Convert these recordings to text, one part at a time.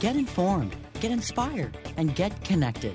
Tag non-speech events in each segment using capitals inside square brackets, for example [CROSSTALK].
Get informed, get inspired, and get connected.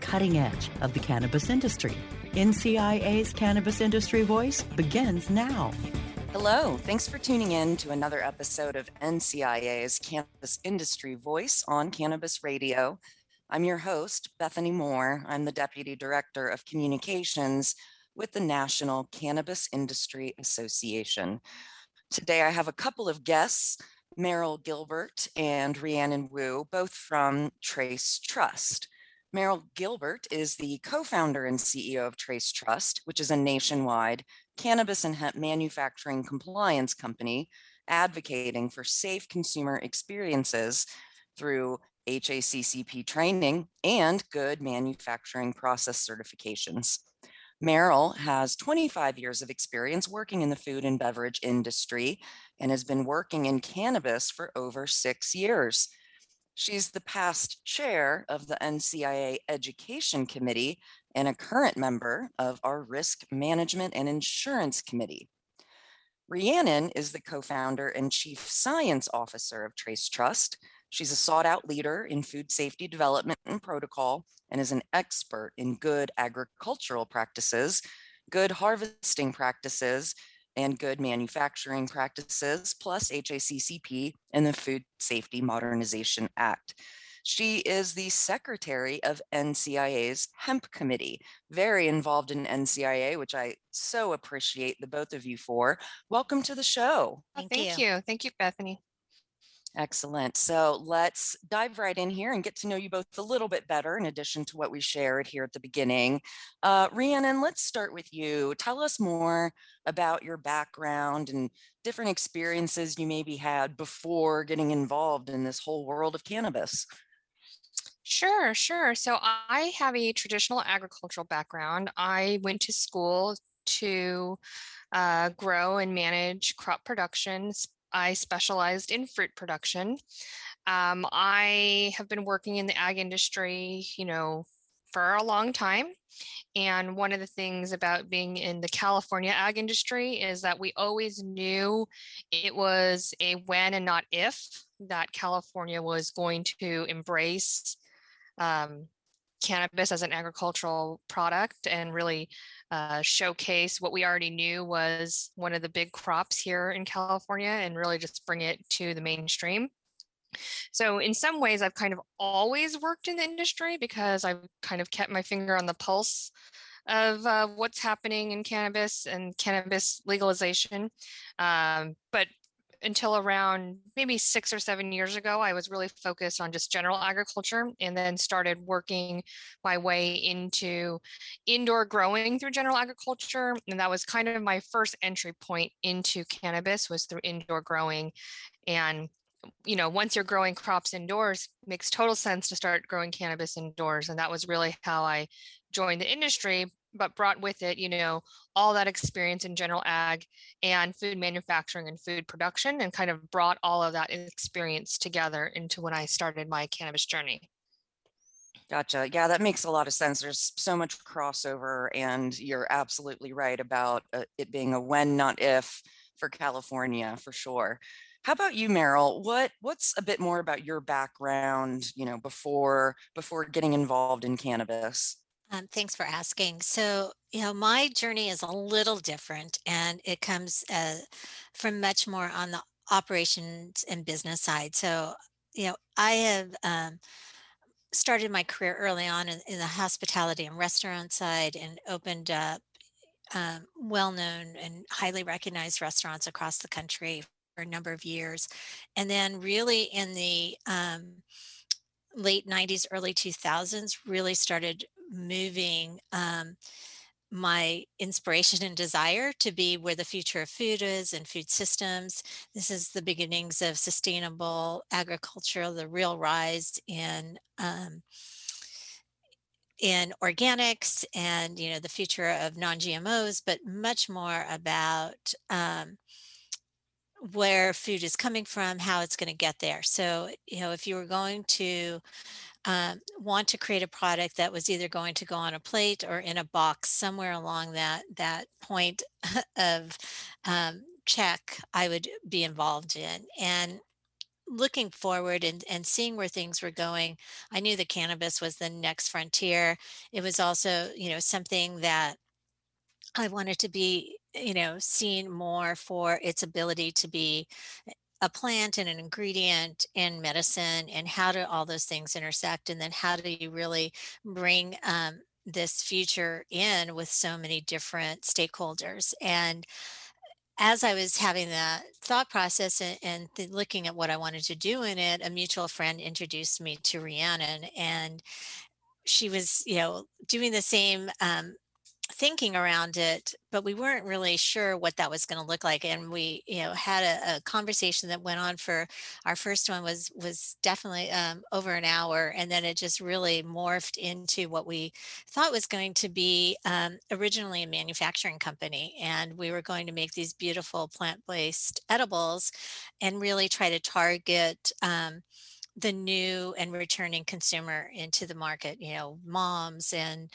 cutting edge of the cannabis industry. NCIA's Cannabis Industry Voice begins now. Hello, thanks for tuning in to another episode of NCIA's Cannabis Industry Voice on Cannabis Radio. I'm your host, Bethany Moore. I'm the Deputy Director of Communications with the National Cannabis Industry Association. Today, I have a couple of guests, Meryl Gilbert and Rhiannon Wu, both from Trace Trust. Meryl Gilbert is the co founder and CEO of Trace Trust, which is a nationwide cannabis and hemp manufacturing compliance company advocating for safe consumer experiences through HACCP training, and good manufacturing process certifications. Meryl has 25 years of experience working in the food and beverage industry and has been working in cannabis for over six years. She's the past chair of the NCIA Education Committee and a current member of our Risk Management and Insurance Committee. Rhiannon is the co founder and chief science officer of Trace Trust, She's a sought out leader in food safety development and protocol and is an expert in good agricultural practices, good harvesting practices, and good manufacturing practices, plus HACCP and the Food Safety Modernization Act. She is the secretary of NCIA's Hemp Committee, very involved in NCIA, which I so appreciate the both of you for. Welcome to the show. Thank, Thank you. you. Thank you, Bethany. Excellent. So let's dive right in here and get to know you both a little bit better, in addition to what we shared here at the beginning. Uh, Rhiannon, let's start with you. Tell us more about your background and different experiences you maybe had before getting involved in this whole world of cannabis. Sure, sure. So I have a traditional agricultural background. I went to school to uh, grow and manage crop production, I specialized in fruit production. Um, I have been working in the ag industry, you know, for a long time. And one of the things about being in the California ag industry is that we always knew it was a when and not if that California was going to embrace um, cannabis as an agricultural product and really uh, showcase what we already knew was one of the big crops here in California and really just bring it to the mainstream. So, in some ways, I've kind of always worked in the industry because I've kind of kept my finger on the pulse of uh, what's happening in cannabis and cannabis legalization. Um, but until around maybe six or seven years ago, I was really focused on just general agriculture and then started working my way into indoor growing through general agriculture. And that was kind of my first entry point into cannabis was through indoor growing. And you know, once you're growing crops indoors, makes total sense to start growing cannabis indoors. And that was really how I joined the industry. But brought with it, you know, all that experience in general ag and food manufacturing and food production, and kind of brought all of that experience together into when I started my cannabis journey. Gotcha. Yeah, that makes a lot of sense. There's so much crossover, and you're absolutely right about uh, it being a when, not if, for California, for sure. How about you, Meryl? What what's a bit more about your background? You know, before before getting involved in cannabis. Um, thanks for asking. So, you know, my journey is a little different, and it comes uh, from much more on the operations and business side. So, you know, I have um, started my career early on in, in the hospitality and restaurant side and opened up um, well-known and highly recognized restaurants across the country for a number of years. And then really in the um, late 90s, early 2000s, really started moving um, my inspiration and desire to be where the future of food is and food systems. This is the beginnings of sustainable agriculture, the real rise in um, in organics and you know the future of non-GMOs, but much more about um, where food is coming from, how it's going to get there. So you know if you were going to um, want to create a product that was either going to go on a plate or in a box somewhere along that that point [LAUGHS] of um, check I would be involved in. And looking forward and, and seeing where things were going, I knew that cannabis was the next frontier. It was also, you know, something that I wanted to be, you know, seen more for its ability to be a plant and an ingredient in medicine and how do all those things intersect and then how do you really bring um, this future in with so many different stakeholders? And as I was having that thought process and, and th- looking at what I wanted to do in it, a mutual friend introduced me to Rhiannon, and she was, you know, doing the same um, thinking around it, but we weren't really sure what that was going to look like. And we, you know, had a, a, conversation that went on for our first one was was definitely um, over an hour, and then it just really morphed into what we thought was going to be um, originally a manufacturing company, and we were going to make these beautiful plant-based edibles, and really try to target. Um, the new and returning consumer into the market you know moms and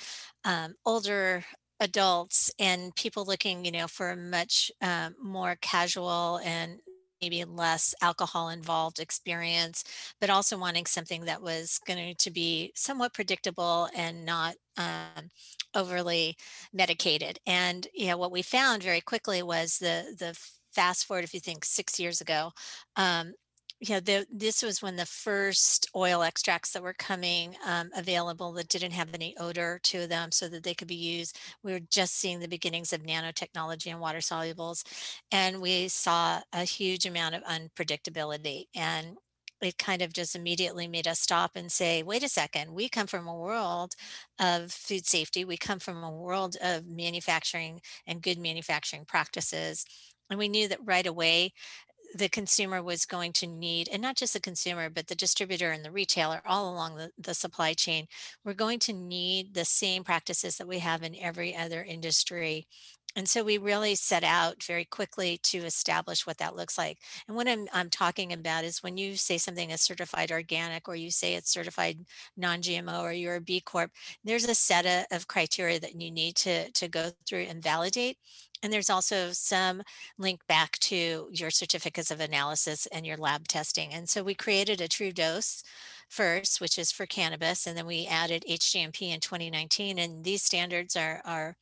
um, older adults and people looking, you know, for a much um, more casual and maybe less alcohol involved experience, but also wanting something that was going to be somewhat predictable and not um, overly medicated. And you know, what we found very quickly was the the fast forward, if you think six years ago, um, yeah, the, this was when the first oil extracts that were coming um, available that didn't have any odor to them so that they could be used. We were just seeing the beginnings of nanotechnology and water solubles. And we saw a huge amount of unpredictability. And it kind of just immediately made us stop and say, wait a second, we come from a world of food safety. We come from a world of manufacturing and good manufacturing practices. And we knew that right away the consumer was going to need, and not just the consumer, but the distributor and the retailer all along the, the supply chain, we're going to need the same practices that we have in every other industry and so we really set out very quickly to establish what that looks like. And what I'm, I'm talking about is when you say something is certified organic or you say it's certified non-GMO or you're a B Corp, there's a set of criteria that you need to, to go through and validate. And there's also some link back to your certificates of analysis and your lab testing. And so we created a true dose first, which is for cannabis, and then we added HGMP in 2019. And these standards are, are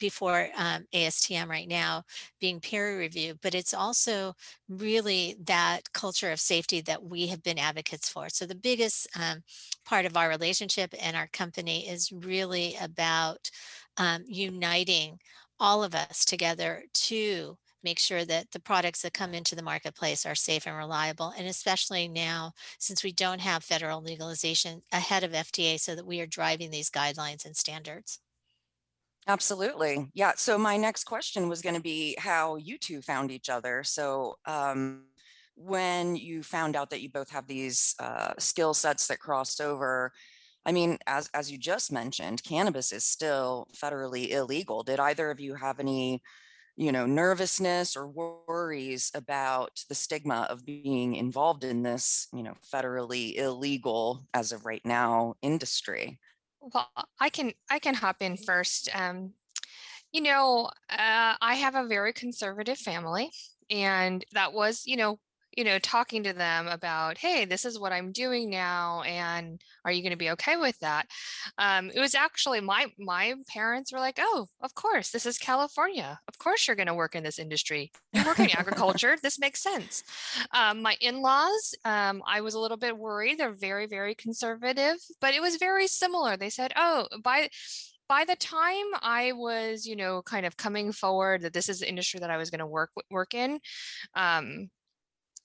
before um, ASTM right now being peer reviewed, but it's also really that culture of safety that we have been advocates for. So the biggest um, part of our relationship and our company is really about um, uniting all of us together to make sure that the products that come into the marketplace are safe and reliable. And especially now, since we don't have federal legalization ahead of FDA, so that we are driving these guidelines and standards. Absolutely. Yeah. So my next question was going to be how you two found each other. So um, when you found out that you both have these uh, skill sets that crossed over, I mean, as as you just mentioned, cannabis is still federally illegal. Did either of you have any, you know, nervousness or worries about the stigma of being involved in this, you know, federally illegal as of right now industry? Well, I can I can hop in first. Um, you know, uh, I have a very conservative family, and that was, you know, you know, talking to them about, hey, this is what I'm doing now, and are you going to be okay with that? Um, it was actually my my parents were like, oh, of course, this is California. Of course, you're going to work in this industry. You work in [LAUGHS] agriculture. This makes sense. Um, my in-laws, um, I was a little bit worried. They're very very conservative, but it was very similar. They said, oh, by by the time I was, you know, kind of coming forward that this is the industry that I was going to work work in, um,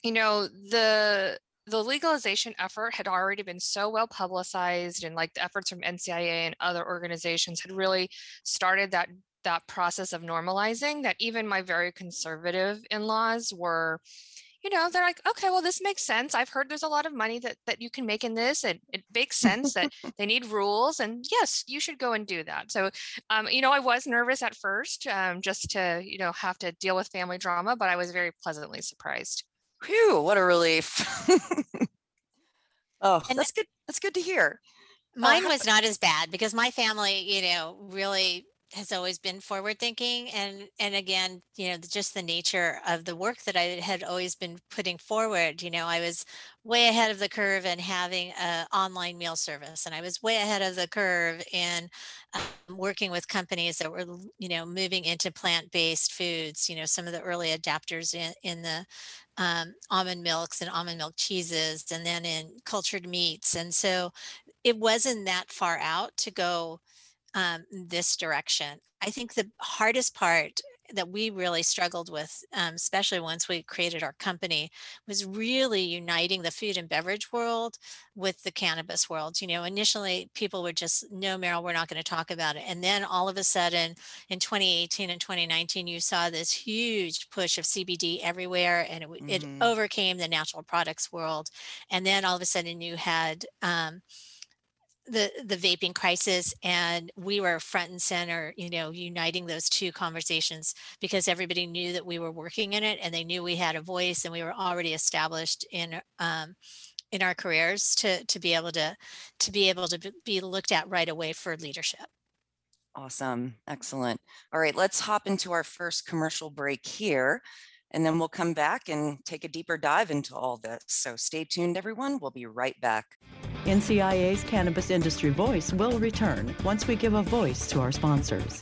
you know, the the legalization effort had already been so well publicized and like the efforts from NCIA and other organizations had really started that that process of normalizing that even my very conservative in-laws were you know they're like okay well this makes sense. I've heard there's a lot of money that that you can make in this. And it makes sense that [LAUGHS] they need rules and yes you should go and do that. So um, you know i was nervous at first um, just to you know have to deal with family drama but i was very pleasantly surprised Phew, what a relief. [LAUGHS] oh, and that's good. That's good to hear. Mine uh, was not as bad because my family, you know, really has always been forward thinking and and again you know just the nature of the work that i had always been putting forward you know i was way ahead of the curve in having an online meal service and i was way ahead of the curve in um, working with companies that were you know moving into plant-based foods you know some of the early adapters in, in the um, almond milks and almond milk cheeses and then in cultured meats and so it wasn't that far out to go um, this direction. I think the hardest part that we really struggled with, um, especially once we created our company, was really uniting the food and beverage world with the cannabis world. You know, initially people were just, no, Meryl, we're not going to talk about it. And then all of a sudden in 2018 and 2019, you saw this huge push of CBD everywhere and it, mm-hmm. it overcame the natural products world. And then all of a sudden you had, um, the the vaping crisis and we were front and center you know uniting those two conversations because everybody knew that we were working in it and they knew we had a voice and we were already established in um, in our careers to to be able to to be able to be looked at right away for leadership. Awesome. Excellent. All right let's hop into our first commercial break here and then we'll come back and take a deeper dive into all this. So stay tuned everyone. We'll be right back NCIA's Cannabis Industry Voice will return once we give a voice to our sponsors.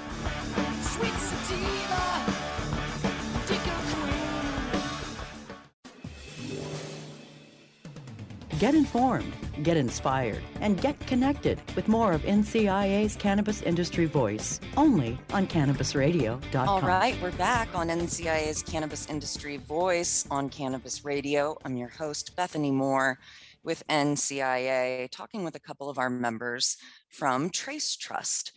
Get informed, get inspired, and get connected with more of NCIA's Cannabis Industry Voice only on CannabisRadio.com. All right, we're back on NCIA's Cannabis Industry Voice on Cannabis Radio. I'm your host, Bethany Moore with NCIA, talking with a couple of our members from Trace Trust.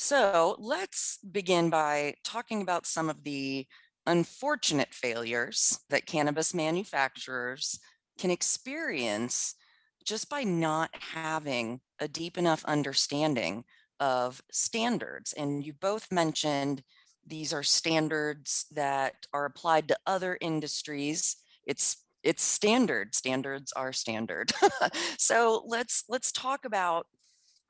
So let's begin by talking about some of the unfortunate failures that cannabis manufacturers can experience just by not having a deep enough understanding of standards. And you both mentioned these are standards that are applied to other industries. It's it's standard. Standards are standard. [LAUGHS] so let's let's talk about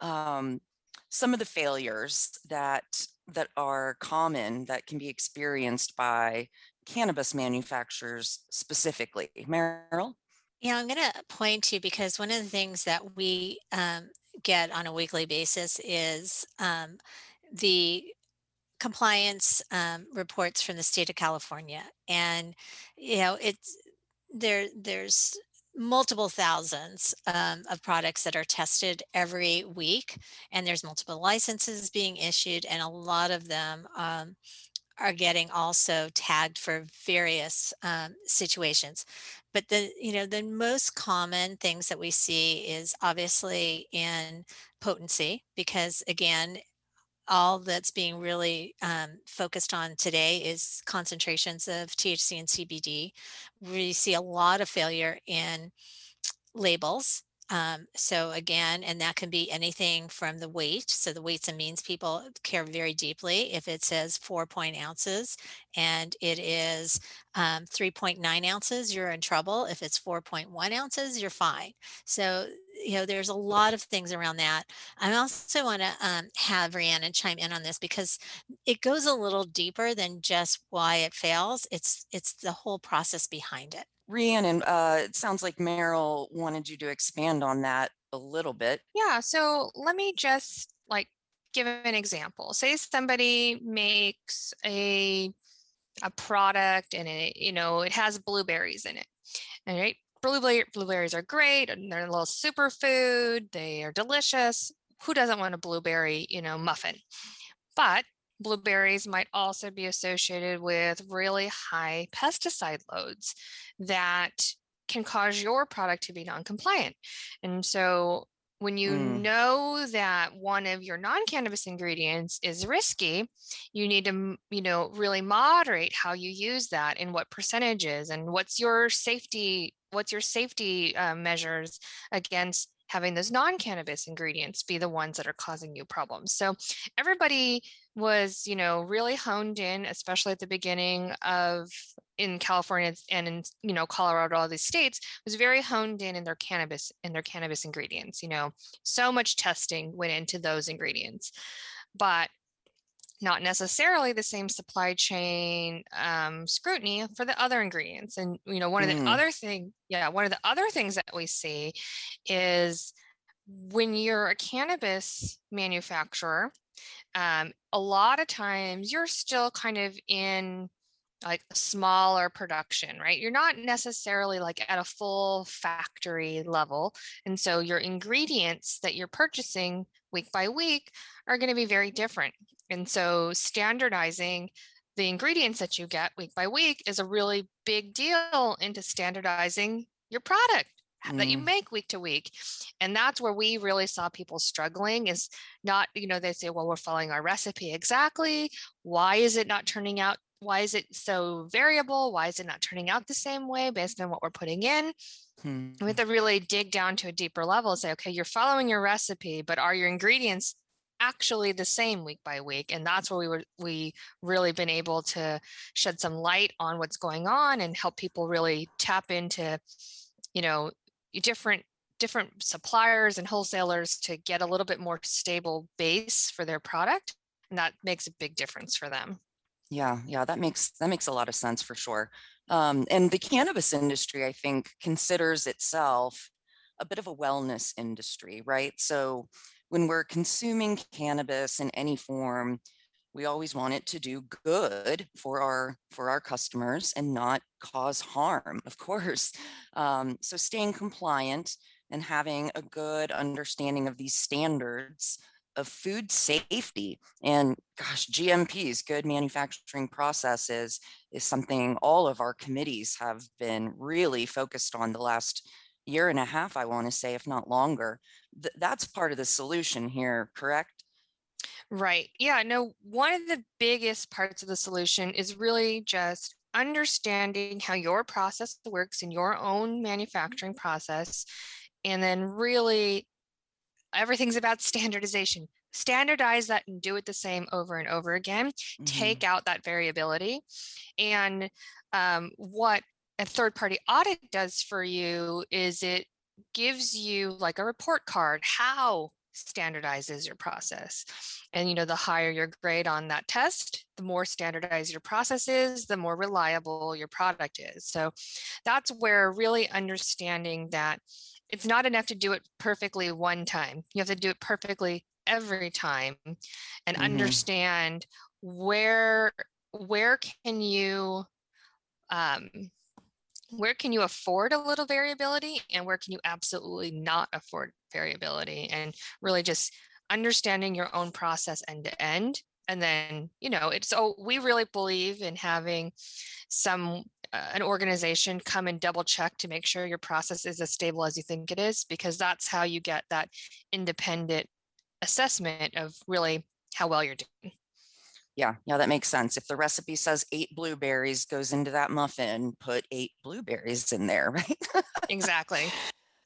um, some of the failures that that are common that can be experienced by cannabis manufacturers specifically. Meryl? Yeah, I'm going to point to because one of the things that we um, get on a weekly basis is um, the compliance um, reports from the state of California, and you know it's there. There's multiple thousands um, of products that are tested every week, and there's multiple licenses being issued, and a lot of them um, are getting also tagged for various um, situations. But the you know the most common things that we see is obviously in potency because again all that's being really um, focused on today is concentrations of THC and CBD. We see a lot of failure in labels. Um, so again, and that can be anything from the weight. So the weights and means people care very deeply. If it says four point ounces and it is um, 3.9 ounces, you're in trouble. If it's 4.1 ounces, you're fine. So you know, there's a lot of things around that. I also want to um, have Rhiannon chime in on this because it goes a little deeper than just why it fails. It's it's the whole process behind it. Rhiannon, uh, it sounds like Meryl wanted you to expand on that a little bit. Yeah, so let me just like give an example. Say somebody makes a a product and it, you know, it has blueberries in it. All right blueberries are great and they're a little superfood. They are delicious. Who doesn't want a blueberry, you know, muffin? But blueberries might also be associated with really high pesticide loads that can cause your product to be non-compliant. And so when you mm. know that one of your non-cannabis ingredients is risky you need to you know really moderate how you use that and what percentages and what's your safety what's your safety uh, measures against having those non-cannabis ingredients be the ones that are causing you problems so everybody was you know really honed in especially at the beginning of in california and in you know colorado all these states was very honed in in their cannabis in their cannabis ingredients you know so much testing went into those ingredients but not necessarily the same supply chain um, scrutiny for the other ingredients. And you know, one of the mm. other thing, yeah, one of the other things that we see is when you're a cannabis manufacturer, um, a lot of times you're still kind of in like smaller production, right? You're not necessarily like at a full factory level. And so your ingredients that you're purchasing week by week are going to be very different. And so standardizing the ingredients that you get week by week is a really big deal into standardizing your product mm. that you mm. make week to week. And that's where we really saw people struggling is not, you know, they say, well, we're following our recipe exactly. Why is it not turning out? Why is it so variable? Why is it not turning out the same way based on what we're putting in? Hmm. We have to really dig down to a deeper level and say, okay, you're following your recipe, but are your ingredients actually the same week by week and that's where we were we really been able to shed some light on what's going on and help people really tap into you know different different suppliers and wholesalers to get a little bit more stable base for their product and that makes a big difference for them yeah yeah that makes that makes a lot of sense for sure. Um, and the cannabis industry i think considers itself a bit of a wellness industry right? So when we're consuming cannabis in any form, we always want it to do good for our for our customers and not cause harm of course. [LAUGHS] Um, so staying compliant and having a good understanding of these standards of food safety and gosh gmps good manufacturing processes is something all of our committees have been really focused on the last year and a half, I want to say, if not longer. Th- that's part of the solution here, correct? Right. Yeah. No, one of the biggest parts of the solution is really just understanding how your process works in your own manufacturing process. And then really, everything's about standardization. Standardize that and do it the same over and over again. Mm-hmm. Take out that variability. And um, what a third party audit does for you is it gives you like a report card how standardizes your process and you know the higher your grade on that test the more standardized your process is the more reliable your product is so that's where really understanding that it's not enough to do it perfectly one time you have to do it perfectly every time and mm-hmm. understand where where can you um, where can you afford a little variability and where can you absolutely not afford variability and really just understanding your own process end to end and then you know it's so we really believe in having some uh, an organization come and double check to make sure your process is as stable as you think it is because that's how you get that independent assessment of really how well you're doing yeah, yeah, that makes sense. If the recipe says eight blueberries goes into that muffin, put eight blueberries in there, [LAUGHS] right? exactly.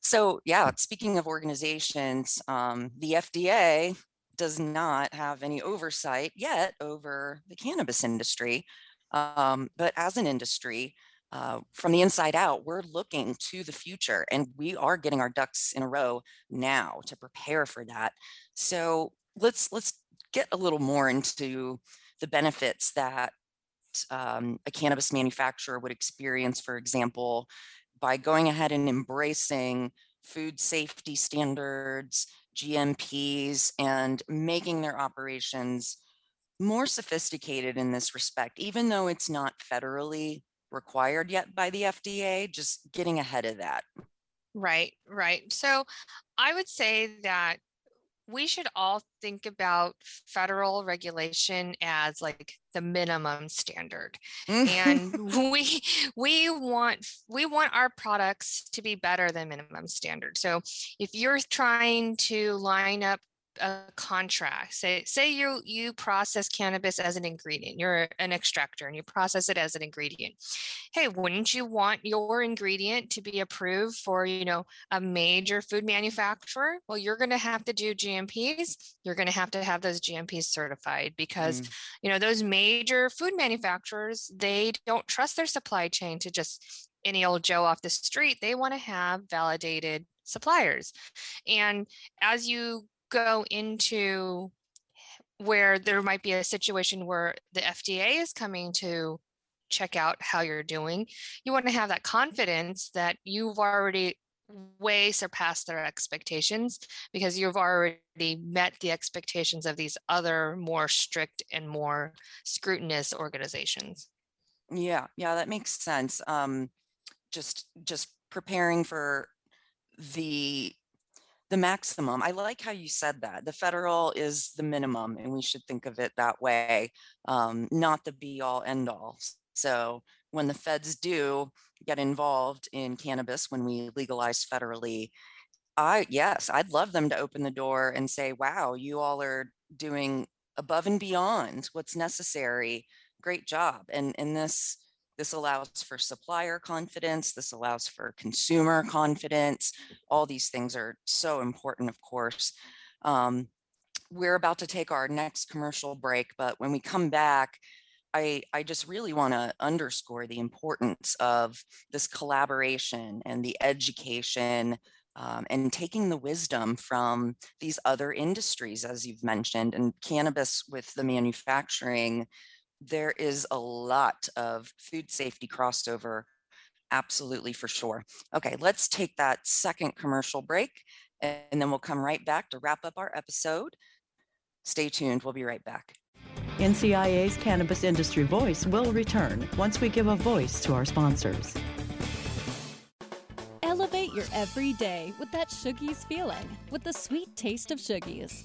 So, yeah, speaking of organizations, um, the FDA does not have any oversight yet over the cannabis industry. Um, but as an industry, uh, from the inside out, we're looking to the future and we are getting our ducks in a row now to prepare for that. So let's let's get a little more into the benefits that um, a cannabis manufacturer would experience, for example, by going ahead and embracing food safety standards, GMPs, and making their operations more sophisticated in this respect, even though it's not federally required yet by the FDA, just getting ahead of that. Right, right. So I would say that we should all think about federal regulation as like the minimum standard. And [LAUGHS] we we want we want our products to be better than minimum standard. So if you're trying to line up a contract. Say say you you process cannabis as an ingredient you're an extractor and you process it as an ingredient. Hey wouldn't you want your ingredient to be approved for you know a major food manufacturer? Well you're going to have to do gmps you're going to have to have those gmps certified because mm. you know those major food manufacturers they don't trust their supply chain to just any old joe off the street. They want to have validated suppliers. And as you go into where there might be a situation where the FDA is coming to check out how you're doing, you want to have that confidence that you've already way surpassed their expectations because you've already met the expectations of these other more strict and more scrutinous organizations. Yeah, yeah, that makes sense. Um, just just preparing for the the maximum. I like how you said that. The federal is the minimum, and we should think of it that way, um, not the be all end all. So when the feds do get involved in cannabis, when we legalize federally, I yes, I'd love them to open the door and say, "Wow, you all are doing above and beyond what's necessary. Great job!" And in this this allows for supplier confidence. This allows for consumer confidence. All these things are so important, of course. Um, we're about to take our next commercial break, but when we come back, I, I just really want to underscore the importance of this collaboration and the education um, and taking the wisdom from these other industries, as you've mentioned, and cannabis with the manufacturing there is a lot of food safety crossover, absolutely for sure. Okay, let's take that second commercial break and then we'll come right back to wrap up our episode. Stay tuned, we'll be right back. NCIA's Cannabis Industry Voice will return once we give a voice to our sponsors. Elevate your everyday with that Shoogies feeling with the sweet taste of Shoogies.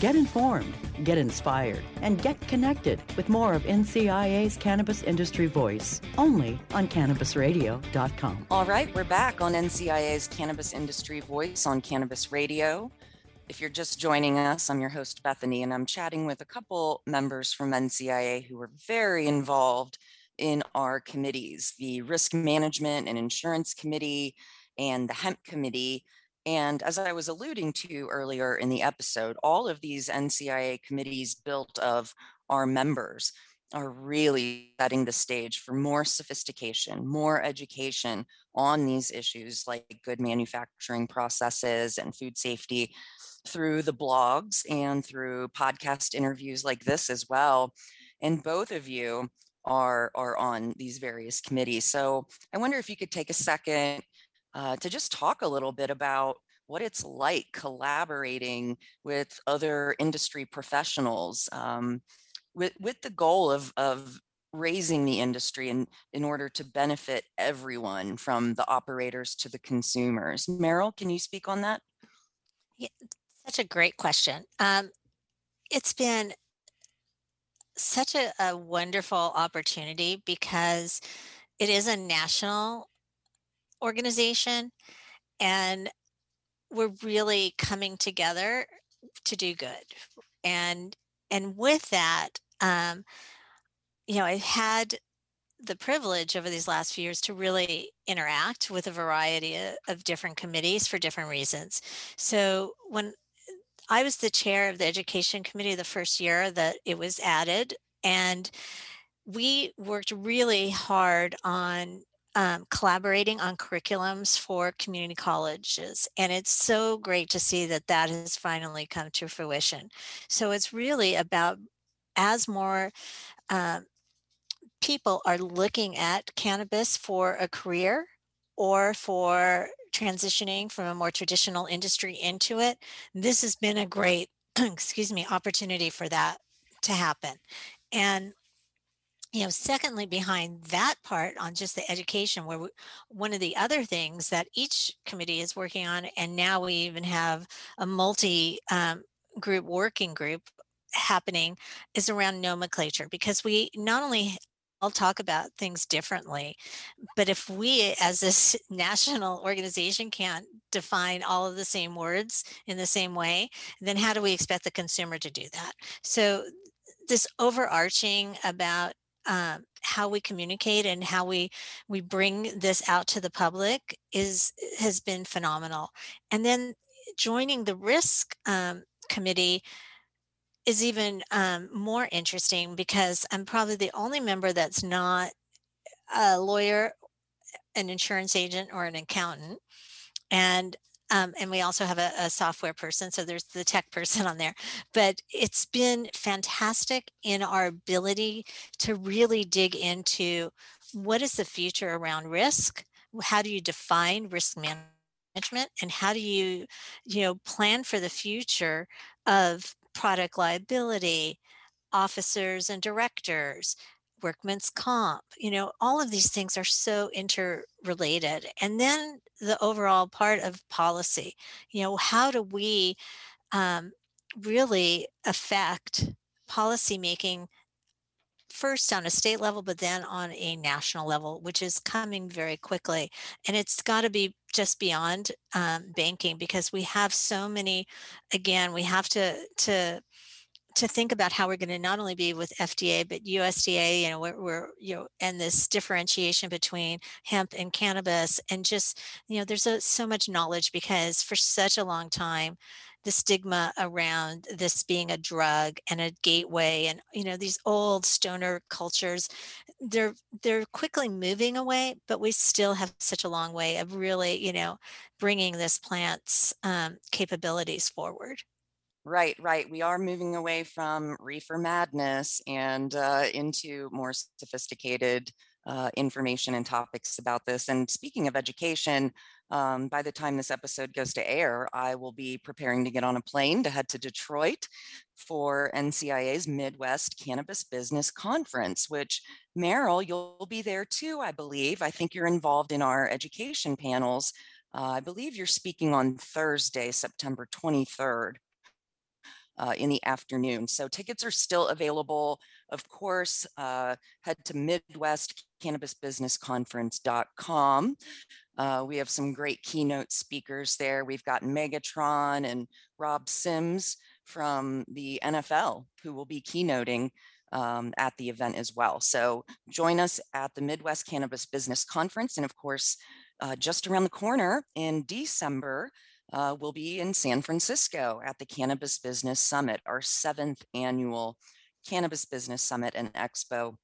Get informed, get inspired, and get connected with more of NCIA's Cannabis Industry Voice only on CannabisRadio.com. All right, we're back on NCIA's Cannabis Industry Voice on Cannabis Radio. If you're just joining us, I'm your host, Bethany, and I'm chatting with a couple members from NCIA who were very involved in our committees the Risk Management and Insurance Committee and the Hemp Committee and as I was alluding to earlier in the episode, all of these NCIA committees built of our members. are really setting the stage for more sophistication, more education on these issues like good manufacturing processes and food safety through the blogs and through podcast interviews like this as well. And both of you are, are on these various committees. So I wonder if you could take a second uh, to just talk a little bit about what it's like collaborating with other industry professionals um, with, with the goal of, of raising the industry in, in order to benefit everyone from the operators to the consumers. Meryl, can you speak on that? Yeah, such a great question. Um, it's been such a, a wonderful opportunity because it is a national organization and we're really coming together to do good. And and with that um you know i've had the privilege over these last few years to really interact with a variety of different committees for different reasons. So when i was the chair of the education committee the first year that it was added and we worked really hard on um, collaborating on curriculums for community colleges. And it's so great to see that that has finally come to fruition. So it's really about as more um, people are looking at cannabis for a career or for transitioning from a more traditional industry into it, this has been a great, [CLEARS THROAT] excuse me, opportunity for that to happen. And you know secondly behind that part on just the education where we, one of the other things that each committee is working on and now we even have a multi um, group working group happening is around nomenclature. Because we not only all talk about things differently but if we as this [LAUGHS] national organization can't define all of the same words in the same way then how do we expect the consumer to do that? So this overarching about um, how we communicate and how we we bring this out to the public is has been phenomenal. And then joining the risk um, committee is even um, more interesting because i'm probably the only member that's not a lawyer an insurance agent or an accountant. And um, and we also have a, a, software person. So there's the tech [LAUGHS] person on there. But it's been fantastic in our ability to really dig into what is the future around risk? How do you define risk management? And how do you, you know, plan for the future of product liability, officers and directors, workman's comp you know all of these things are so interrelated. And then the overall part of policy you know how do we um, really affect policy making first on a state level but then on a national level which is coming very quickly. And it's got to be just beyond um, banking because we have so many again we have to to to think about how we're going to not only be with FDA but USDA, you know, we're, we're, you know, and this differentiation between hemp and cannabis, and just you know, there's a, so much knowledge because for such a long time, the stigma around this being a drug and a gateway, and you know, these old stoner cultures, they're they're quickly moving away, but we still have such a long way of really, you know, bringing this plant's um, capabilities forward. Right, right. We are moving away from reefer madness and uh, into more sophisticated uh, information and topics about this. And speaking of education, um, by the time this episode goes to air, I will be preparing to get on a plane to head to Detroit for NCIA's Midwest Cannabis Business Conference, which Meryl, you'll be there too, I believe. I think you're involved in our education panels. Uh, I believe you're speaking on Thursday, September 23rd uh, in the afternoon. So tickets are still available. Of course, uh, head to midwestcannabisbusinessconference.com. Uh, we have some great keynote speakers there. We've got Megatron and Rob Sims from the NFL who will be keynoting um, at the event as well. So join us at the Midwest Cannabis Business Conference. And of course, uh, just around the corner in December, uh, will be in San Francisco at the Cannabis Business Summit, our seventh annual Cannabis Business Summit and Expo.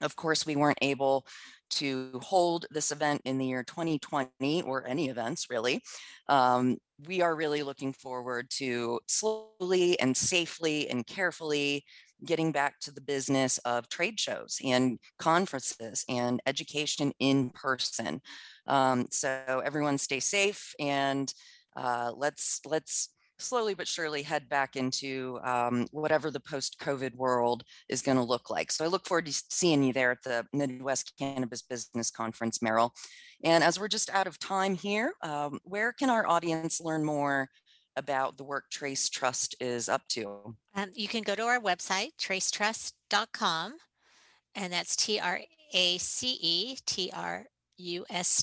Of course, we weren't able to hold this event in the year 2020 or any events really. Um, we are really looking forward to slowly and safely and carefully getting back to the business of trade shows and conferences and education in person. Um, so everyone stay safe and uh, let's let's slowly but surely head back into um, whatever the post-COVID world is going to look like. So I look forward to seeing you there at the Midwest Cannabis Business Conference, Merrill. And as we're just out of time here, um, where can our audience learn more about the work Trace Trust is up to? Um, you can go to our website, tracetrust.com, and that's T R A C E T R U S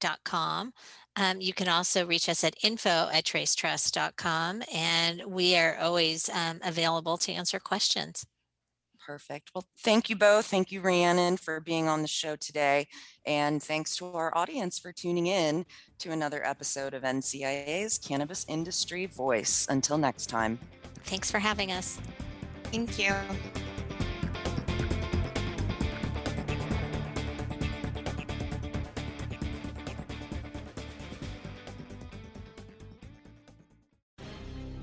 T.com. Um, you can also reach us at info at tracetrust.com, and we are always um, available to answer questions. Perfect. Well, thank you both. Thank you, Rhiannon, for being on the show today. And thanks to our audience for tuning in to another episode of NCIA's Cannabis Industry Voice. Until next time. Thanks for having us. Thank you.